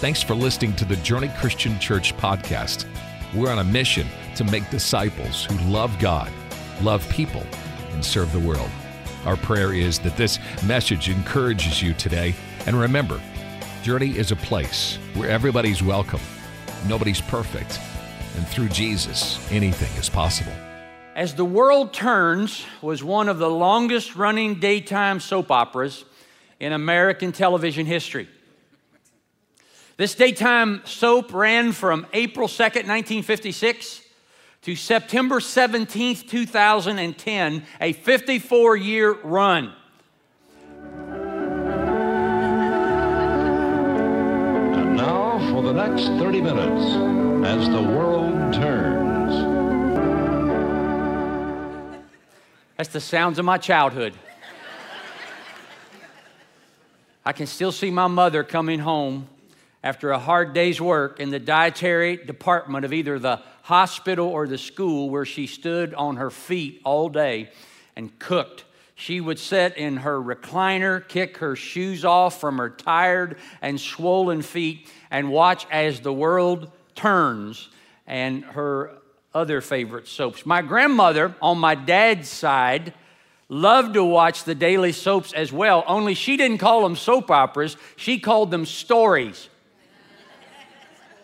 Thanks for listening to the Journey Christian Church podcast. We're on a mission to make disciples who love God, love people, and serve the world. Our prayer is that this message encourages you today. And remember, Journey is a place where everybody's welcome, nobody's perfect, and through Jesus, anything is possible. As the World Turns was one of the longest running daytime soap operas in American television history. This daytime soap ran from April 2nd, 1956 to September 17th, 2010, a 54 year run. And now for the next 30 minutes, as the world turns. That's the sounds of my childhood. I can still see my mother coming home after a hard day's work in the dietary department of either the hospital or the school where she stood on her feet all day and cooked. She would sit in her recliner, kick her shoes off from her tired and swollen feet, and watch as the world turns and her other favorite soaps. My grandmother, on my dad's side, loved to watch the daily soaps as well, only she didn't call them soap operas, she called them stories.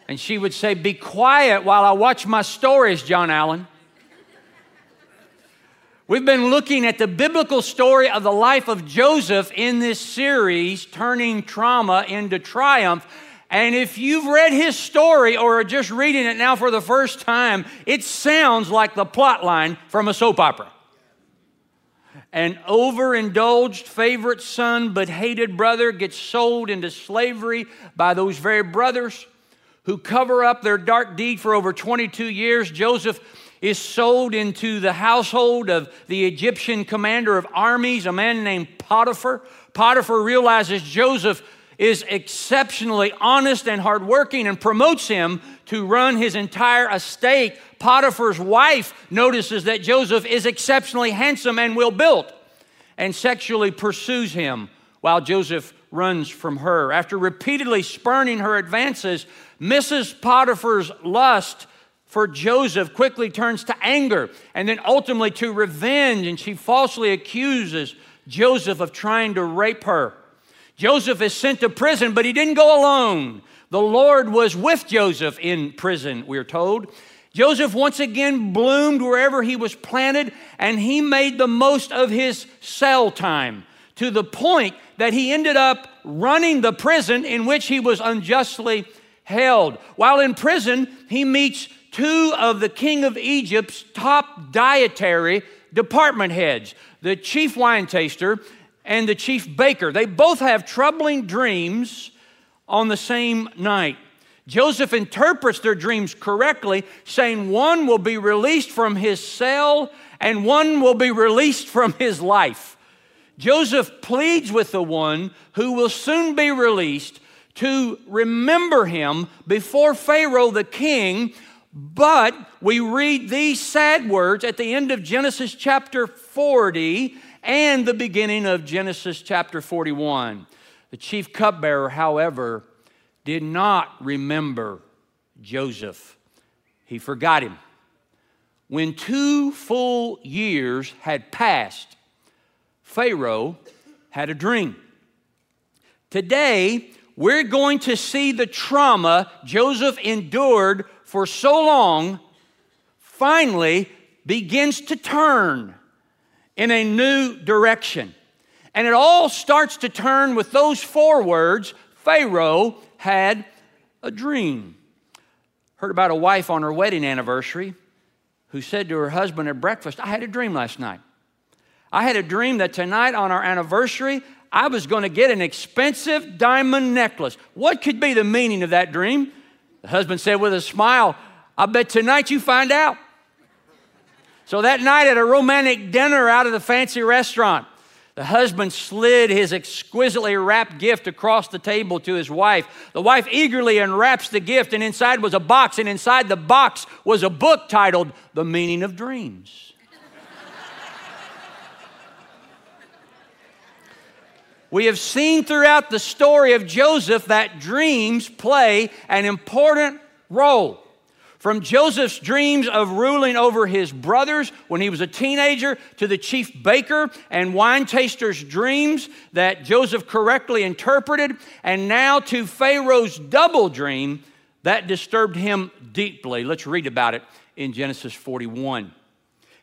And she would say, Be quiet while I watch my stories, John Allen. We've been looking at the biblical story of the life of Joseph in this series, Turning Trauma into Triumph. And if you've read his story or are just reading it now for the first time, it sounds like the plot line from a soap opera. An overindulged favorite son but hated brother gets sold into slavery by those very brothers who cover up their dark deed for over 22 years. Joseph is sold into the household of the Egyptian commander of armies, a man named Potiphar. Potiphar realizes Joseph is exceptionally honest and hardworking and promotes him to run his entire estate. Potiphar's wife notices that Joseph is exceptionally handsome and well built and sexually pursues him while Joseph runs from her. After repeatedly spurning her advances, Mrs. Potiphar's lust for Joseph quickly turns to anger and then ultimately to revenge, and she falsely accuses Joseph of trying to rape her. Joseph is sent to prison, but he didn't go alone. The Lord was with Joseph in prison, we're told. Joseph once again bloomed wherever he was planted, and he made the most of his cell time to the point that he ended up running the prison in which he was unjustly held. While in prison, he meets two of the king of Egypt's top dietary department heads the chief wine taster and the chief baker. They both have troubling dreams on the same night. Joseph interprets their dreams correctly, saying one will be released from his cell and one will be released from his life. Joseph pleads with the one who will soon be released to remember him before Pharaoh the king. But we read these sad words at the end of Genesis chapter 40 and the beginning of Genesis chapter 41. The chief cupbearer, however, did not remember Joseph, he forgot him. When two full years had passed, Pharaoh had a dream. Today, we're going to see the trauma Joseph endured for so long finally begins to turn in a new direction. And it all starts to turn with those four words Pharaoh had a dream. Heard about a wife on her wedding anniversary who said to her husband at breakfast, I had a dream last night. I had a dream that tonight on our anniversary, I was going to get an expensive diamond necklace. What could be the meaning of that dream? The husband said with a smile, I bet tonight you find out. So that night at a romantic dinner out of the fancy restaurant, the husband slid his exquisitely wrapped gift across the table to his wife. The wife eagerly unwraps the gift, and inside was a box, and inside the box was a book titled The Meaning of Dreams. We have seen throughout the story of Joseph that dreams play an important role. From Joseph's dreams of ruling over his brothers when he was a teenager to the chief baker and wine taster's dreams that Joseph correctly interpreted, and now to Pharaoh's double dream that disturbed him deeply. Let's read about it in Genesis 41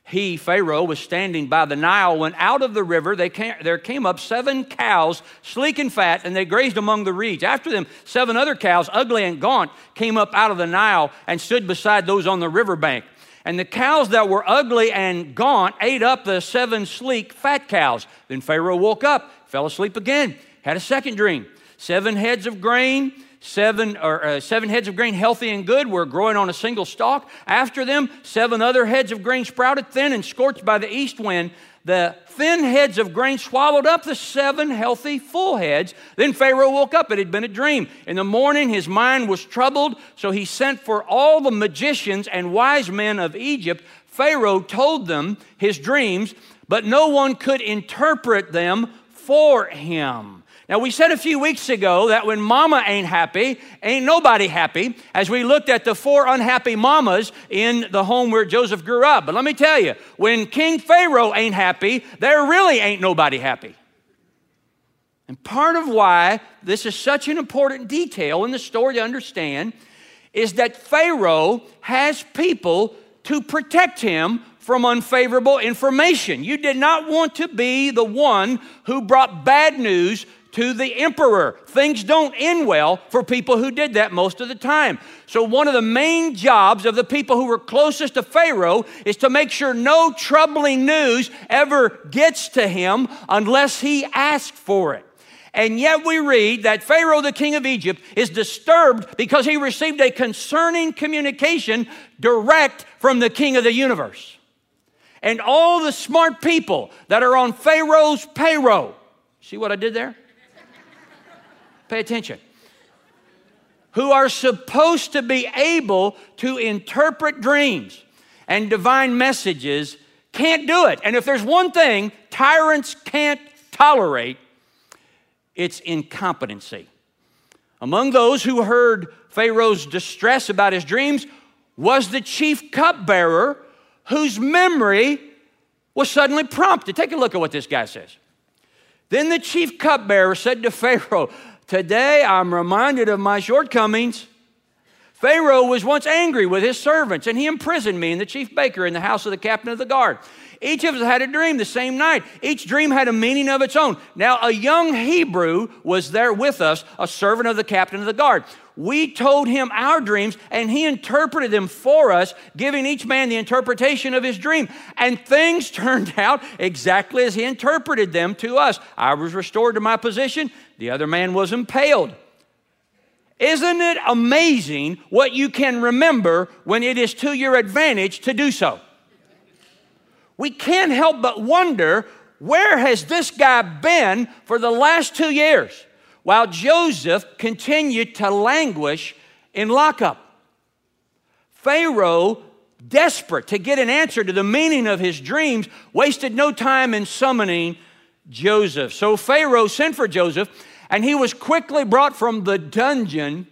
he, Pharaoh, was standing by the Nile when out of the river came, there came up seven cows, sleek and fat, and they grazed among the reeds. After them, seven other cows, ugly and gaunt, came up out of the Nile and stood beside those on the riverbank. And the cows that were ugly and gaunt ate up the seven sleek, fat cows. Then Pharaoh woke up, fell asleep again, had a second dream. Seven heads of grain seven or uh, seven heads of grain healthy and good were growing on a single stalk. After them seven other heads of grain sprouted thin and scorched by the east wind. The thin heads of grain swallowed up the seven healthy full heads. Then pharaoh woke up. It had been a dream. In the morning his mind was troubled so he sent for all the magicians and wise men of egypt. Pharaoh told them his dreams but no one could interpret them for him now, we said a few weeks ago that when mama ain't happy, ain't nobody happy, as we looked at the four unhappy mamas in the home where Joseph grew up. But let me tell you, when King Pharaoh ain't happy, there really ain't nobody happy. And part of why this is such an important detail in the story to understand is that Pharaoh has people to protect him from unfavorable information. You did not want to be the one who brought bad news to the emperor. Things don't end well for people who did that most of the time. So, one of the main jobs of the people who were closest to Pharaoh is to make sure no troubling news ever gets to him unless he asks for it. And yet we read that Pharaoh, the king of Egypt, is disturbed because he received a concerning communication direct from the king of the universe. And all the smart people that are on Pharaoh's payroll, see what I did there? Pay attention. Who are supposed to be able to interpret dreams and divine messages can't do it. And if there's one thing tyrants can't tolerate, it's incompetency. Among those who heard Pharaoh's distress about his dreams was the chief cupbearer whose memory was suddenly prompted. Take a look at what this guy says. Then the chief cupbearer said to Pharaoh, Today I'm reminded of my shortcomings. Pharaoh was once angry with his servants, and he imprisoned me and the chief baker in the house of the captain of the guard. Each of us had a dream the same night. Each dream had a meaning of its own. Now, a young Hebrew was there with us, a servant of the captain of the guard. We told him our dreams, and he interpreted them for us, giving each man the interpretation of his dream. And things turned out exactly as he interpreted them to us. I was restored to my position, the other man was impaled. Isn't it amazing what you can remember when it is to your advantage to do so? We can't help but wonder where has this guy been for the last two years while Joseph continued to languish in lockup? Pharaoh, desperate to get an answer to the meaning of his dreams, wasted no time in summoning Joseph. So Pharaoh sent for Joseph, and he was quickly brought from the dungeon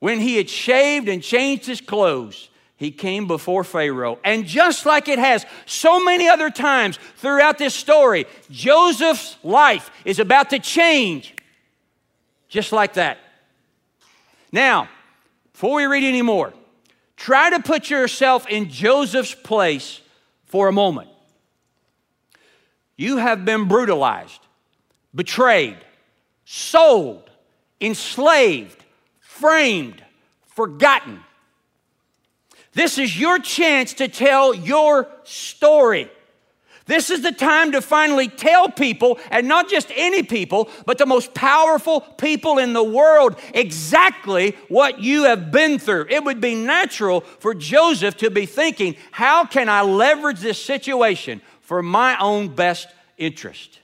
when he had shaved and changed his clothes he came before Pharaoh. And just like it has so many other times throughout this story, Joseph's life is about to change just like that. Now, before we read any more, try to put yourself in Joseph's place for a moment. You have been brutalized, betrayed, sold, enslaved, framed, forgotten this is your chance to tell your story. This is the time to finally tell people, and not just any people, but the most powerful people in the world, exactly what you have been through. It would be natural for Joseph to be thinking, how can I leverage this situation for my own best interest?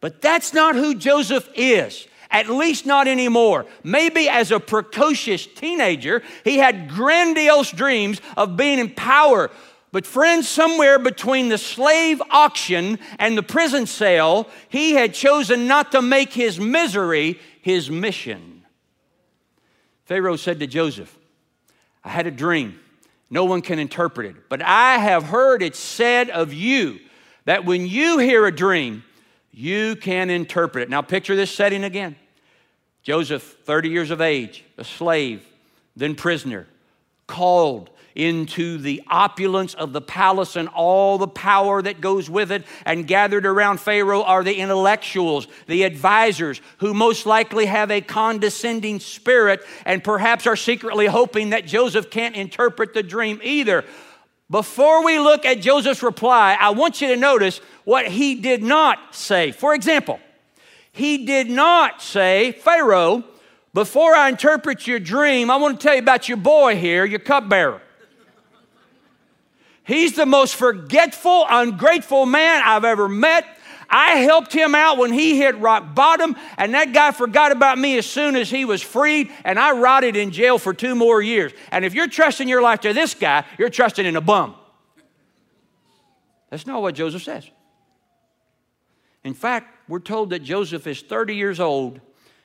But that's not who Joseph is. At least not anymore. Maybe as a precocious teenager, he had grandiose dreams of being in power. But, friends, somewhere between the slave auction and the prison cell, he had chosen not to make his misery his mission. Pharaoh said to Joseph, I had a dream. No one can interpret it, but I have heard it said of you that when you hear a dream, you can interpret it. Now, picture this setting again Joseph, 30 years of age, a slave, then prisoner, called into the opulence of the palace and all the power that goes with it. And gathered around Pharaoh are the intellectuals, the advisors, who most likely have a condescending spirit and perhaps are secretly hoping that Joseph can't interpret the dream either. Before we look at Joseph's reply, I want you to notice what he did not say. For example, he did not say, Pharaoh, before I interpret your dream, I want to tell you about your boy here, your cupbearer. He's the most forgetful, ungrateful man I've ever met. I helped him out when he hit rock bottom, and that guy forgot about me as soon as he was freed, and I rotted in jail for two more years. And if you're trusting your life to this guy, you're trusting in a bum. That's not what Joseph says. In fact, we're told that Joseph is 30 years old,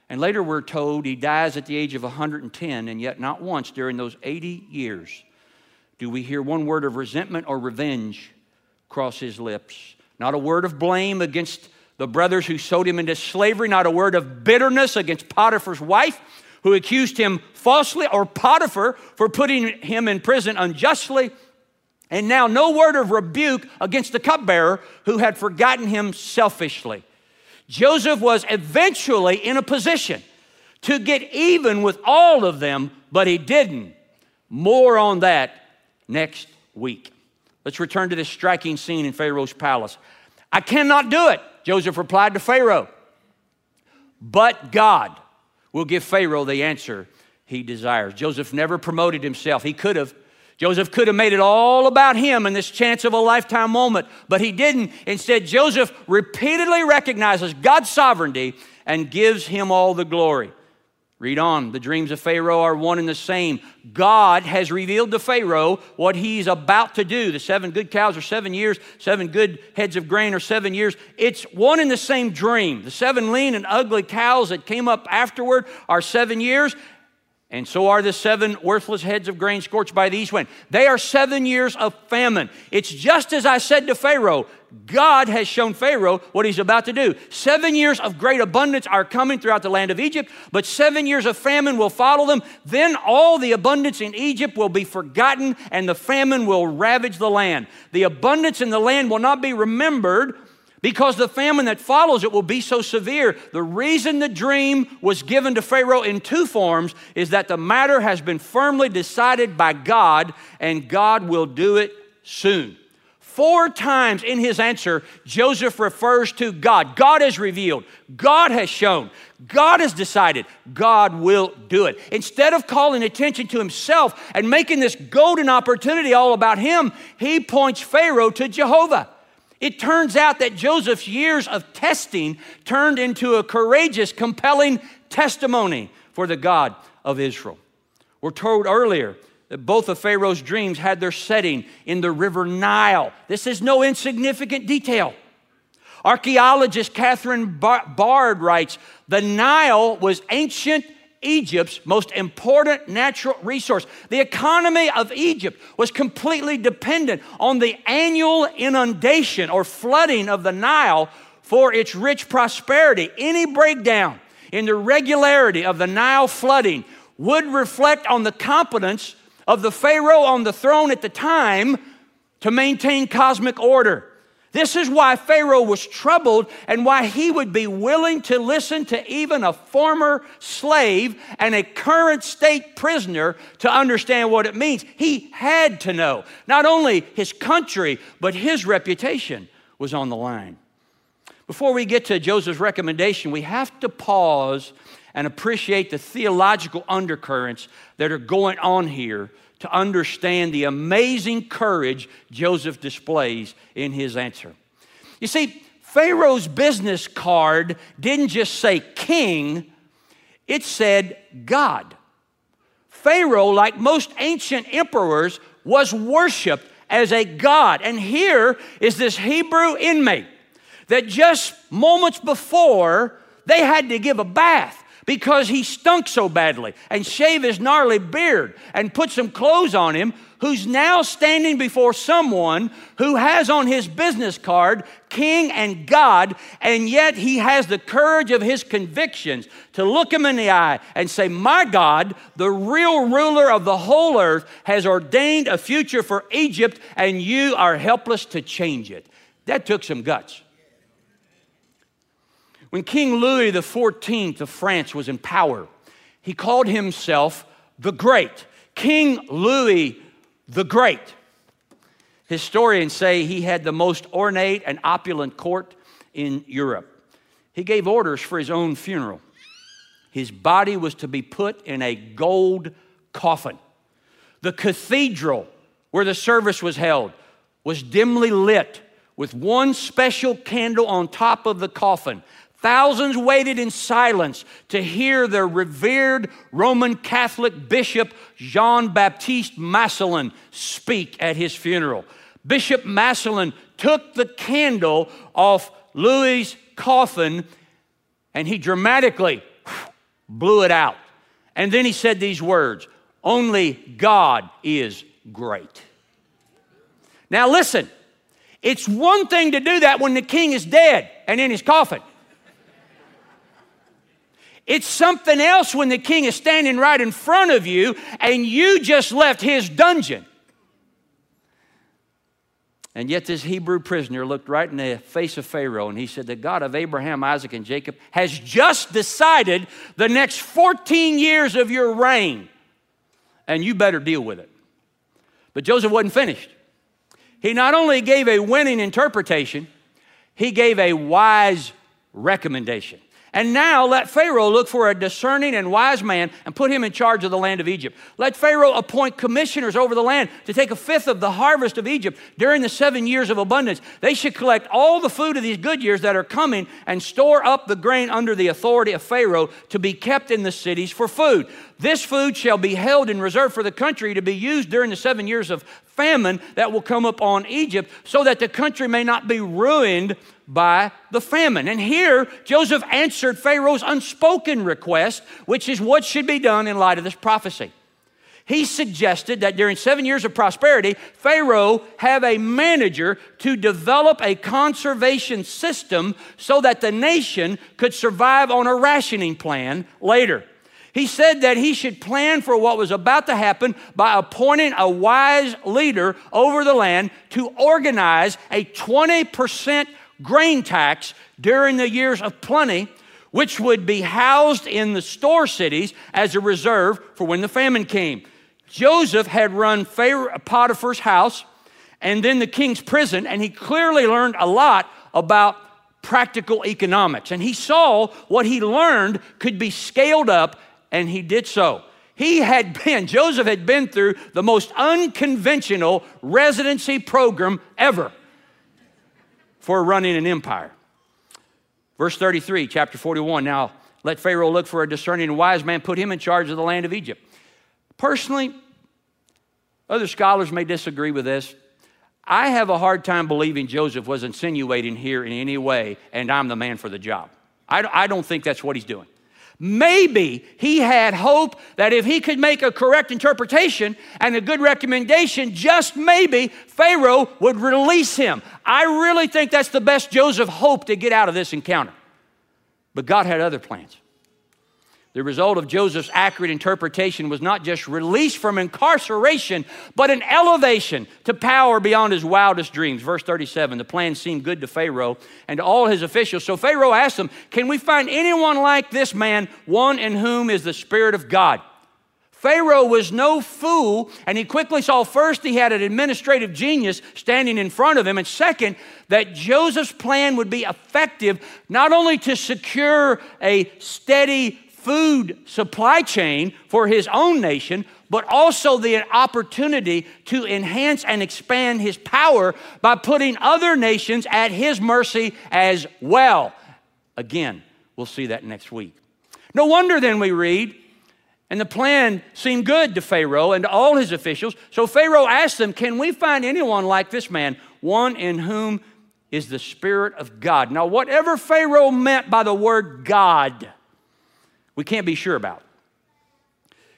and later we're told he dies at the age of 110, and yet not once during those 80 years do we hear one word of resentment or revenge cross his lips. Not a word of blame against the brothers who sold him into slavery, not a word of bitterness against Potiphar's wife who accused him falsely, or Potiphar for putting him in prison unjustly. And now, no word of rebuke against the cupbearer who had forgotten him selfishly. Joseph was eventually in a position to get even with all of them, but he didn't. More on that next week. Let's return to this striking scene in Pharaoh's palace. I cannot do it, Joseph replied to Pharaoh. But God will give Pharaoh the answer he desires. Joseph never promoted himself. He could have. Joseph could have made it all about him and this chance of a lifetime moment, but he didn't. Instead, Joseph repeatedly recognizes God's sovereignty and gives him all the glory. Read on. The dreams of Pharaoh are one and the same. God has revealed to Pharaoh what he's about to do. The seven good cows are seven years, seven good heads of grain are seven years. It's one and the same dream. The seven lean and ugly cows that came up afterward are seven years. And so are the seven worthless heads of grain scorched by the east wind. They are seven years of famine. It's just as I said to Pharaoh God has shown Pharaoh what he's about to do. Seven years of great abundance are coming throughout the land of Egypt, but seven years of famine will follow them. Then all the abundance in Egypt will be forgotten, and the famine will ravage the land. The abundance in the land will not be remembered because the famine that follows it will be so severe. The reason the dream was given to Pharaoh in two forms is that the matter has been firmly decided by God, and God will do it soon. Four times in his answer, Joseph refers to God. God has revealed, God has shown, God has decided, God will do it. Instead of calling attention to himself and making this golden opportunity all about him, he points Pharaoh to Jehovah. It turns out that Joseph's years of testing turned into a courageous, compelling testimony for the God of Israel. We're told earlier that both of Pharaoh's dreams had their setting in the river Nile. This is no insignificant detail. Archaeologist Kathryn Bard writes The Nile was ancient Egypt's most important natural resource. The economy of Egypt was completely dependent on the annual inundation or flooding of the Nile for its rich prosperity. Any breakdown in the regularity of the Nile flooding would reflect on the competence of the Pharaoh on the throne at the time to maintain cosmic order. This is why Pharaoh was troubled and why he would be willing to listen to even a former slave and a current state prisoner to understand what it means. He had to know. Not only his country, but his reputation was on the line. Before we get to Joseph's recommendation, we have to pause and appreciate the theological undercurrents that are going on here to understand the amazing courage Joseph displays in his answer. You see, Pharaoh's business card didn't just say king, it said God. Pharaoh, like most ancient emperors, was worshiped as a god. And here is this Hebrew inmate that just moments before they had to give a bath because he stunk so badly and shave his gnarly beard and put some clothes on him who's now standing before someone who has on his business card king and God, and yet he has the courage of his convictions to look him in the eye and say, My God, the real ruler of the whole earth, has ordained a future for Egypt, and you are helpless to change it. That took some guts. When King Louis XIV of France was in power, he called himself the Great. King Louis the Great. Historians say he had the most ornate and opulent court in Europe. He gave orders for his own funeral. His body was to be put in a gold coffin. The cathedral where the service was held was dimly lit with one special candle on top of the coffin Thousands waited in silence to hear their revered Roman Catholic Bishop Jean Baptiste Massillon speak at his funeral. Bishop Massillon took the candle off Louis' coffin and he dramatically blew it out. And then he said these words Only God is great. Now, listen, it's one thing to do that when the king is dead and in his coffin. It's something else when the king is standing right in front of you and you just left his dungeon. And yet, this Hebrew prisoner looked right in the face of Pharaoh and he said, The God of Abraham, Isaac, and Jacob has just decided the next 14 years of your reign, and you better deal with it. But Joseph wasn't finished. He not only gave a winning interpretation, he gave a wise recommendation. And now let Pharaoh look for a discerning and wise man and put him in charge of the land of Egypt. Let Pharaoh appoint commissioners over the land to take a fifth of the harvest of Egypt during the seven years of abundance. They should collect all the food of these good years that are coming and store up the grain under the authority of Pharaoh to be kept in the cities for food. This food shall be held in reserve for the country to be used during the seven years of famine that will come upon Egypt, so that the country may not be ruined by the famine. And here, Joseph answered Pharaoh's unspoken request, which is what should be done in light of this prophecy. He suggested that during seven years of prosperity, Pharaoh have a manager to develop a conservation system so that the nation could survive on a rationing plan later. He said that he should plan for what was about to happen by appointing a wise leader over the land to organize a 20% grain tax during the years of plenty, which would be housed in the store cities as a reserve for when the famine came. Joseph had run Potiphar's house and then the king's prison, and he clearly learned a lot about practical economics. And he saw what he learned could be scaled up, and he did so. He had been, Joseph had been through the most unconventional residency program ever for running an empire. Verse 33, chapter 41. Now, let Pharaoh look for a discerning and wise man, put him in charge of the land of Egypt. Personally, other scholars may disagree with this. I have a hard time believing Joseph was insinuating here in any way, and I'm the man for the job. I, I don't think that's what he's doing. Maybe he had hope that if he could make a correct interpretation and a good recommendation, just maybe Pharaoh would release him. I really think that's the best Joseph hoped to get out of this encounter. But God had other plans. The result of Joseph's accurate interpretation was not just release from incarceration, but an elevation to power beyond his wildest dreams. Verse 37 the plan seemed good to Pharaoh and to all his officials. So Pharaoh asked them, Can we find anyone like this man, one in whom is the Spirit of God? Pharaoh was no fool, and he quickly saw first he had an administrative genius standing in front of him, and second, that Joseph's plan would be effective not only to secure a steady food supply chain for his own nation, but also the opportunity to enhance and expand his power by putting other nations at his mercy as well. Again, we'll see that next week. No wonder then we read And the plan seemed good to Pharaoh and to all his officials. So Pharaoh asked them, Can we find anyone like this man, one in whom is the Spirit of God? Now, whatever Pharaoh meant by the word God, we can't be sure about.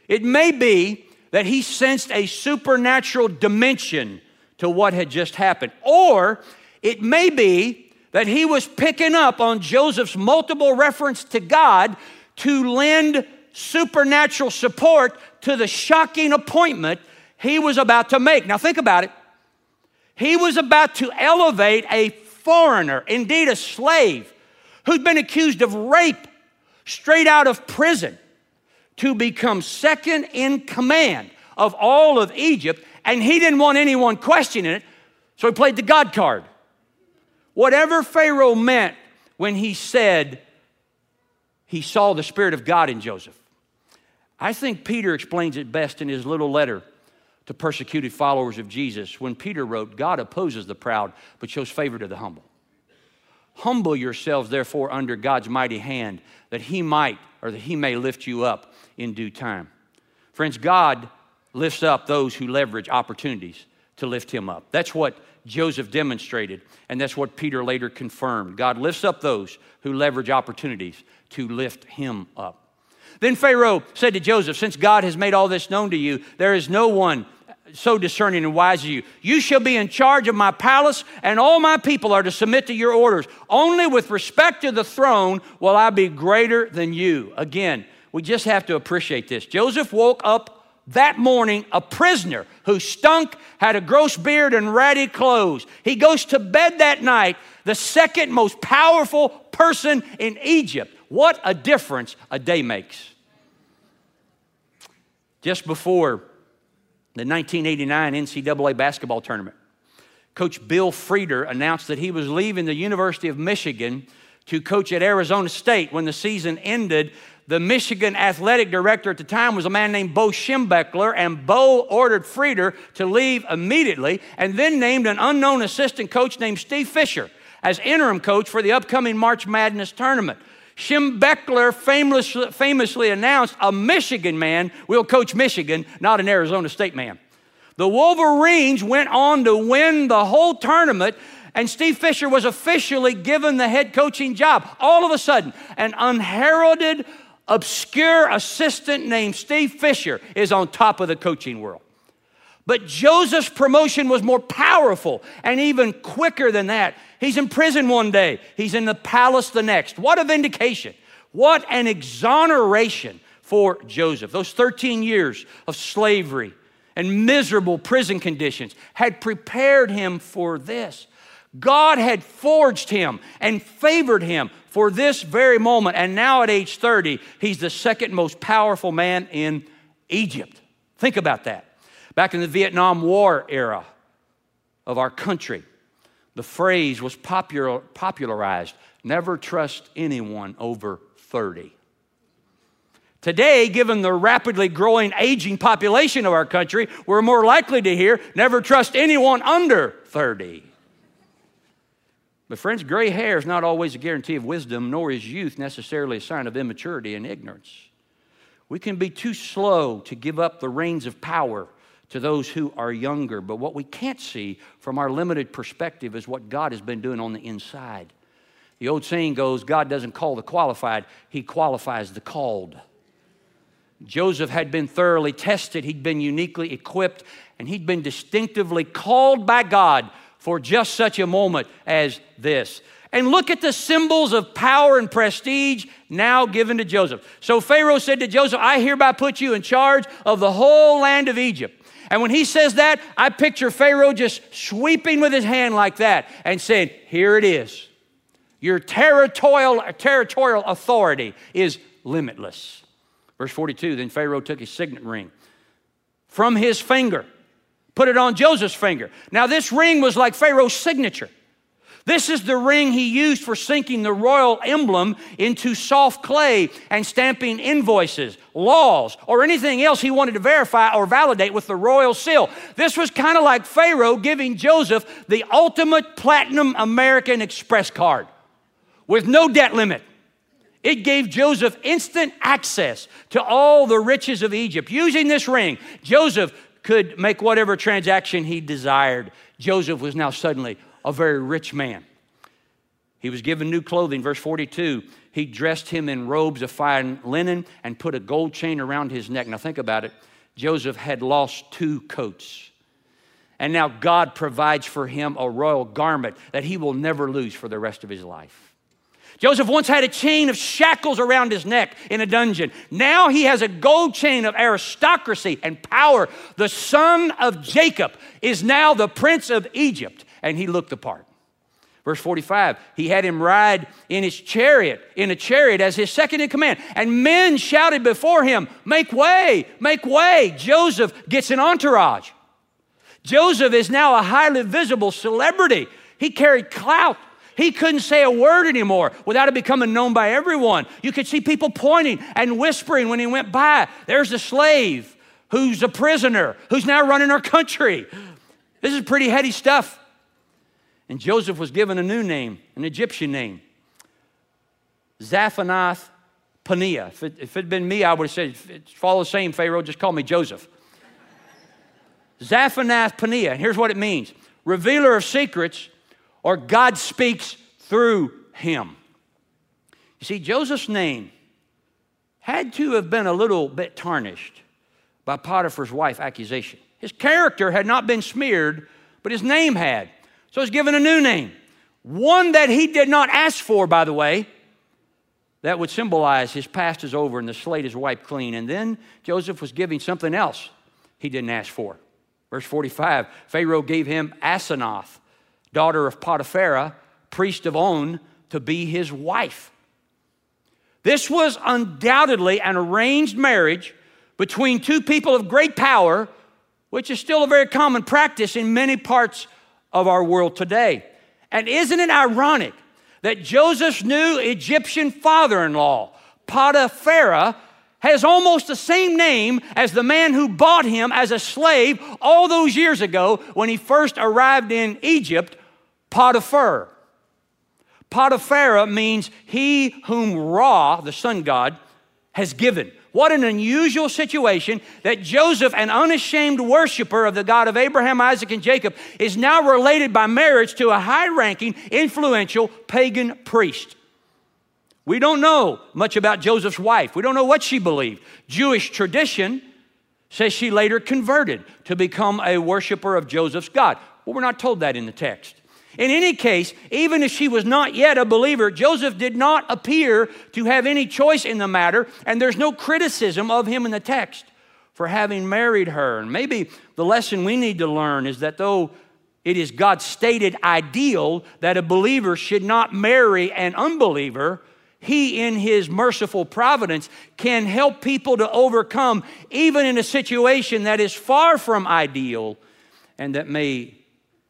It may be that he sensed a supernatural dimension to what had just happened, or it may be that he was picking up on Joseph's multiple reference to God to lend supernatural support to the shocking appointment he was about to make. Now, think about it. He was about to elevate a foreigner, indeed a slave, who'd been accused of rape straight out of prison, to become second in command of all of Egypt. And he didn't want anyone questioning it, so he played the God card. Whatever Pharaoh meant when he said he saw the Spirit of God in Joseph, I think Peter explains it best in his little letter to persecuted followers of Jesus when Peter wrote, God opposes the proud, but shows favor to the humble. Humble yourselves, therefore, under God's mighty hand, that he might, or that he may lift you up in due time. Friends, God lifts up those who leverage opportunities to lift him up. That's what Joseph demonstrated, and that's what Peter later confirmed. God lifts up those who leverage opportunities to lift him up. Then Pharaoh said to Joseph, Since God has made all this known to you, there is no one so discerning and wise as you. You shall be in charge of my palace, and all my people are to submit to your orders. Only with respect to the throne will I be greater than you. Again, we just have to appreciate this. Joseph woke up that morning a prisoner who stunk, had a gross beard, and ratty clothes. He goes to bed that night, the second most powerful person in Egypt. What a difference a day makes. Just before the 1989 NCAA basketball tournament, Coach Bill Frieder announced that he was leaving the University of Michigan to coach at Arizona State when the season ended. The Michigan athletic director at the time was a man named Bo Schembechler, and Bo ordered Frieder to leave immediately and then named an unknown assistant coach named Steve Fisher as interim coach for the upcoming March Madness tournament. Schembechler famously, famously announced a Michigan man will coach Michigan, not an Arizona State man. The Wolverines went on to win the whole tournament, and Steve Fisher was officially given the head coaching job. All of a sudden, an unheralded, obscure assistant named Steve Fisher is on top of the coaching world. But Joseph's promotion was more powerful and even quicker than that. He's in prison one day, he's in the palace the next. What a vindication! What an exoneration for Joseph. Those 13 years of slavery and miserable prison conditions had prepared him for this. God had forged him and favored him for this very moment. And now at age 30, he's the second most powerful man in Egypt. Think about that. Back in the Vietnam War era of our country, the phrase was popular, popularized never trust anyone over 30. Today, given the rapidly growing aging population of our country, we're more likely to hear never trust anyone under 30. But, friends, gray hair is not always a guarantee of wisdom, nor is youth necessarily a sign of immaturity and ignorance. We can be too slow to give up the reins of power to those who are younger. But what we can't see from our limited perspective is what God has been doing on the inside. The old saying goes God doesn't call the qualified, He qualifies the called. Joseph had been thoroughly tested, he'd been uniquely equipped, and he'd been distinctively called by God for just such a moment as this. And look at the symbols of power and prestige now given to Joseph. So Pharaoh said to Joseph, I hereby put you in charge of the whole land of Egypt. And when he says that, I picture Pharaoh just sweeping with his hand like that and saying, Here it is. Your territorial, territorial authority is limitless. Verse 42 Then Pharaoh took his signet ring from his finger, put it on Joseph's finger. Now, this ring was like Pharaoh's signature. This is the ring he used for sinking the royal emblem into soft clay and stamping invoices, laws, or anything else he wanted to verify or validate with the royal seal. This was kind of like Pharaoh giving Joseph the ultimate platinum American Express card with no debt limit. It gave Joseph instant access to all the riches of Egypt. Using this ring, Joseph could make whatever transaction he desired. Joseph was now suddenly a very rich man. He was given new clothing. Verse 42 He dressed him in robes of fine linen and put a gold chain around his neck. Now, think about it. Joseph had lost two coats. And now God provides for him a royal garment that he will never lose for the rest of his life. Joseph once had a chain of shackles around his neck in a dungeon. Now he has a gold chain of aristocracy and power. The son of Jacob is now the prince of Egypt, and he looked the part. Verse 45, he had him ride in his chariot, in a chariot as his second in command. And men shouted before him, Make way, make way. Joseph gets an entourage. Joseph is now a highly visible celebrity. He carried clout. He couldn't say a word anymore without it becoming known by everyone. You could see people pointing and whispering when he went by. There's a slave who's a prisoner, who's now running our country. This is pretty heady stuff. And Joseph was given a new name, an Egyptian name Zaphanath Paneah. If it, had been me, I would have said, follow the same Pharaoh, just call me Joseph. Zaphanath Paneah. Here's what it means revealer of secrets, or God speaks through him. You see, Joseph's name had to have been a little bit tarnished by Potiphar's wife accusation. His character had not been smeared, but his name had. So he's given a new name, one that he did not ask for, by the way. That would symbolize his past is over and the slate is wiped clean. And then Joseph was giving something else he didn't ask for. Verse 45 Pharaoh gave him Asenath, daughter of Potiphera, priest of On, to be his wife. This was undoubtedly an arranged marriage between two people of great power, which is still a very common practice in many parts of our world today. And isn't it ironic that Joseph's new Egyptian father in law, Potiphera, has almost the same name as the man who bought him as a slave all those years ago when he first arrived in Egypt, Potiphar. Potiphera means he whom Ra, the sun god, has given. What an unusual situation that Joseph, an unashamed worshiper of the God of Abraham, Isaac, and Jacob, is now related by marriage to a high ranking, influential pagan priest. We don't know much about Joseph's wife. We don't know what she believed. Jewish tradition says she later converted to become a worshiper of Joseph's God. Well, we're not told that in the text. In any case, even if she was not yet a believer, Joseph did not appear to have any choice in the matter, and there's no criticism of him in the text for having married her. And maybe the lesson we need to learn is that though it is God's stated ideal that a believer should not marry an unbeliever, he, in His merciful providence, can help people to overcome even in a situation that is far from ideal and that may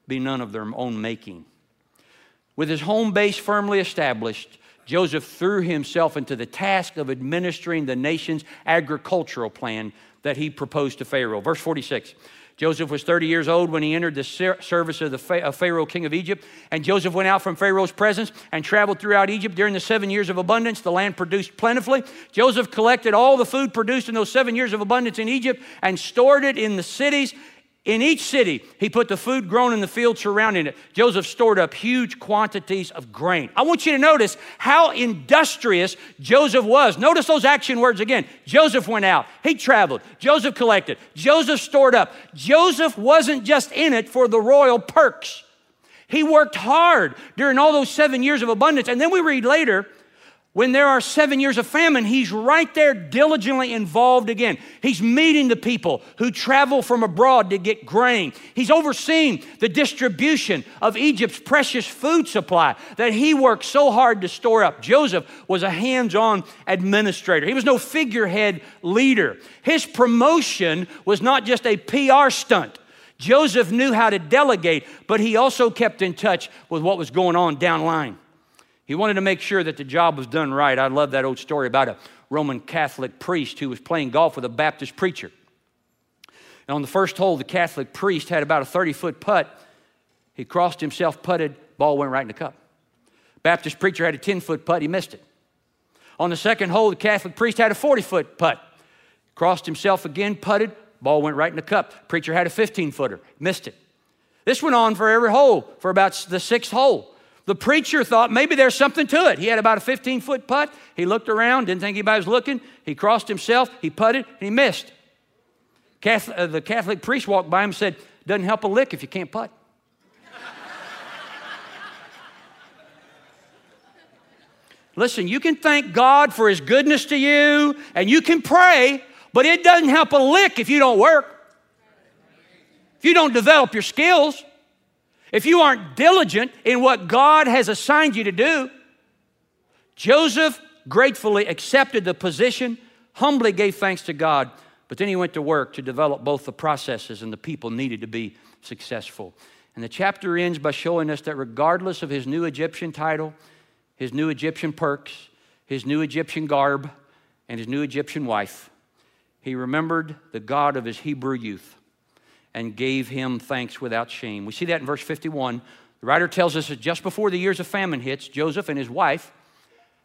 be none of their own making. With his home base firmly established, Joseph threw himself into the task of administering the nation's agricultural plan that he proposed to Pharaoh. Verse 46 Joseph was 30 years old when he entered the service of the Pharaoh, king of Egypt. And Joseph went out from Pharaoh's presence and traveled throughout Egypt during the seven years of abundance. The land produced plentifully. Joseph collected all the food produced in those seven years of abundance in Egypt and stored it in the cities in each city, he put the food grown in the field surrounding it. Joseph stored up huge quantities of grain. I want you to notice how industrious Joseph was. Notice those action words again. Joseph went out, he traveled, Joseph collected, Joseph stored up. Joseph wasn't just in it for the royal perks. He worked hard during all those seven years of abundance. And then we read later when there are seven years of famine, he's right there diligently involved again. He's meeting the people who travel from abroad to get grain. He's overseeing the distribution of Egypt's precious food supply that he worked so hard to store up. Joseph was a hands on administrator, he was no figurehead leader. His promotion was not just a PR stunt. Joseph knew how to delegate, but he also kept in touch with what was going on downline. He wanted to make sure that the job was done right. I love that old story about a Roman Catholic priest who was playing golf with a Baptist preacher. And on the first hole, the Catholic priest had about a 30 foot putt. He crossed himself, putted, ball went right in the cup. Baptist preacher had a 10 foot putt, he missed it. On the second hole, the Catholic priest had a 40 foot putt. Crossed himself again, putted, ball went right in the cup. Preacher had a 15 footer, missed it. This went on for every hole for about the sixth hole. The preacher thought maybe there's something to it. He had about a 15 foot putt. He looked around, didn't think anybody was looking. He crossed himself, he putted, and he missed. Catholic, uh, the Catholic priest walked by him and said, Doesn't help a lick if you can't putt. Listen, you can thank God for His goodness to you and you can pray, but it doesn't help a lick if you don't work, if you don't develop your skills, if you aren't diligent in what God has assigned you to do. Joseph gratefully accepted the position, humbly gave thanks to God, but then he went to work to develop both the processes and the people needed to be successful. And the chapter ends by showing us that regardless of his new Egyptian title, his new Egyptian perks, his new Egyptian garb, and his new Egyptian wife, he remembered the God of his Hebrew youth and gave him thanks without shame. We see that in verse 51. The writer tells us that just before the years of famine hits, Joseph and his wife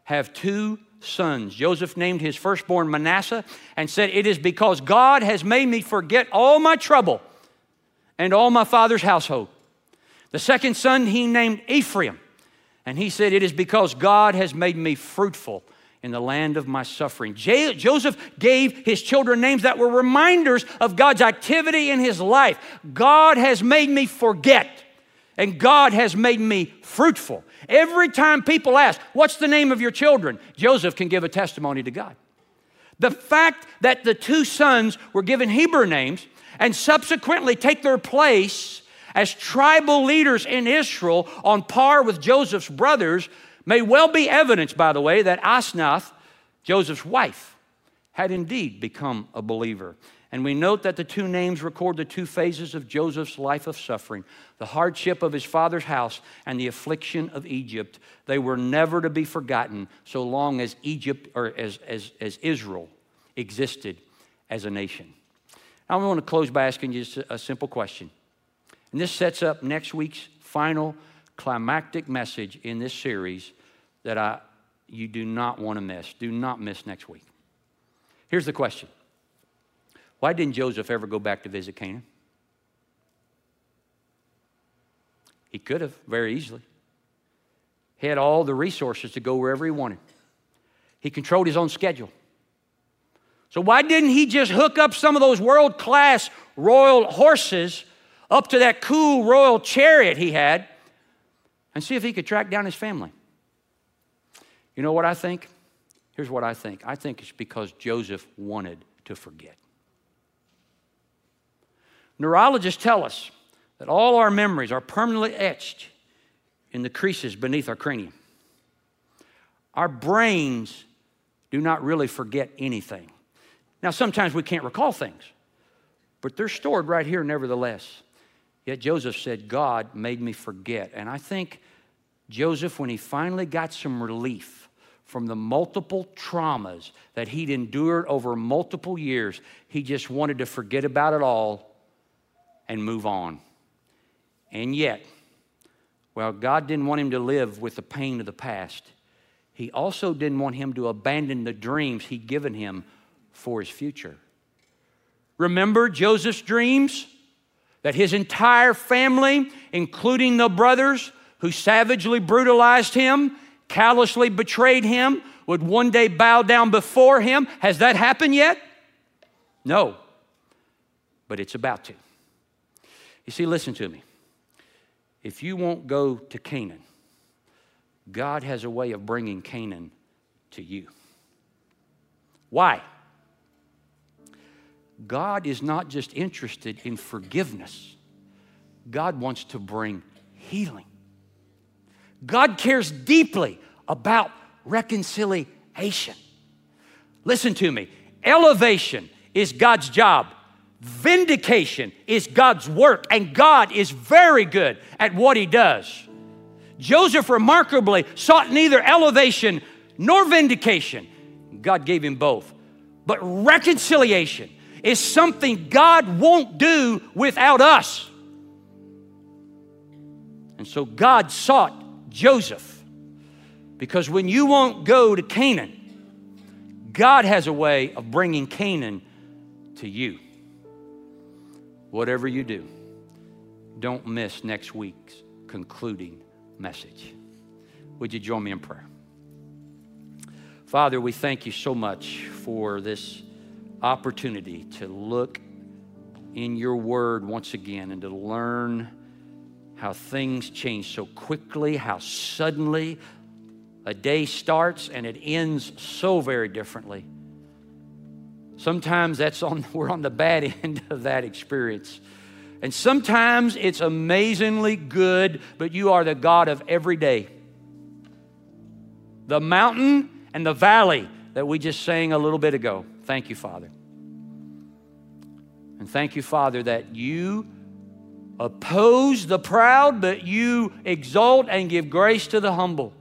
have two sons. Joseph named his firstborn Manasseh and said, It is because God has made me forget all my trouble and all my father's household. The second son he named Ephraim and he said, It is because God has made me fruitful in the land of my suffering. J- Joseph gave his children names that were reminders of God's activity in his life. God has made me forget, and God has made me fruitful. Every time people ask, What's the name of your children? Joseph can give a testimony to God. The fact that the two sons were given Hebrew names and subsequently take their place as tribal leaders in Israel on par with Joseph's brothers may well be evidence, by the way, that Asenath, Joseph's wife, had indeed become a believer. And we note that the two names record the two phases of Joseph's life of suffering the hardship of his father's house and the affliction of Egypt. They were never to be forgotten so long as Egypt or as, as, as Israel existed as a nation. I want to close by asking you a simple question and this sets up next week's final climactic message in this series that I, you do not want to miss. Do not miss next week. Here's the question Why didn't Joseph ever go back to visit Canaan? He could have very easily. He had all the resources to go wherever he wanted. He controlled his own schedule. So, why didn't he just hook up some of those world class royal horses up to that cool royal chariot he had and see if he could track down his family. You know what I think? Here's what I think I think it's because Joseph wanted to forget. Neurologists tell us that all our memories are permanently etched in the creases beneath our cranium. Our brains do not really forget anything. Now, sometimes we can't recall things, but they're stored right here nevertheless. Yet Joseph said, God made me forget. And I think Joseph, when he finally got some relief from the multiple traumas that he'd endured over multiple years, he just wanted to forget about it all and move on. And yet, well, God didn't want him to live with the pain of the past. He also didn't want him to abandon the dreams he'd given him for his future. Remember Joseph's dreams? That his entire family, including the brothers who savagely brutalized him, callously betrayed him, would one day bow down before him. Has that happened yet? No, but it's about to. You see, listen to me. If you won't go to Canaan, God has a way of bringing Canaan to you. Why? God is not just interested in forgiveness, God wants to bring healing. God cares deeply about reconciliation. Listen to me elevation is God's job. Vindication is God's work, and God is very good at what He does. Joseph remarkably sought neither elevation nor vindication. God gave him both. But reconciliation is something God won't do without us. And so God sought Joseph because when you won't go to Canaan, God has a way of bringing Canaan to you. Whatever you do, don't miss next week's concluding message. Would you join me in prayer? Father, we thank you so much for this opportunity to look in your word once again and to learn how things change so quickly, how suddenly a day starts and it ends so very differently. Sometimes that's on we're on the bad end of that experience. And sometimes it's amazingly good, but you are the God of every day. The mountain and the valley that we just sang a little bit ago. Thank you, Father. And thank you, Father, that you oppose the proud, but you exalt and give grace to the humble.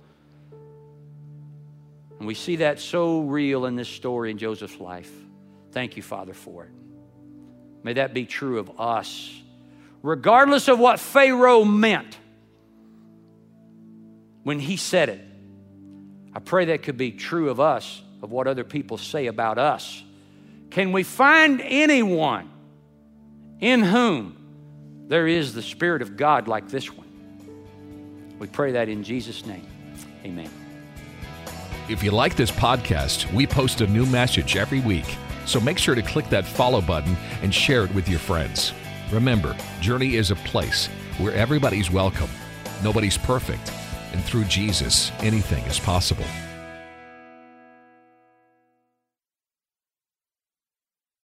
And we see that so real in this story in Joseph's life. Thank you, Father, for it. May that be true of us, regardless of what Pharaoh meant when he said it. I pray that could be true of us, of what other people say about us. Can we find anyone in whom there is the Spirit of God like this one? We pray that in Jesus' name. Amen. If you like this podcast, we post a new message every week. So make sure to click that follow button and share it with your friends. Remember, Journey is a place where everybody's welcome, nobody's perfect, and through Jesus, anything is possible.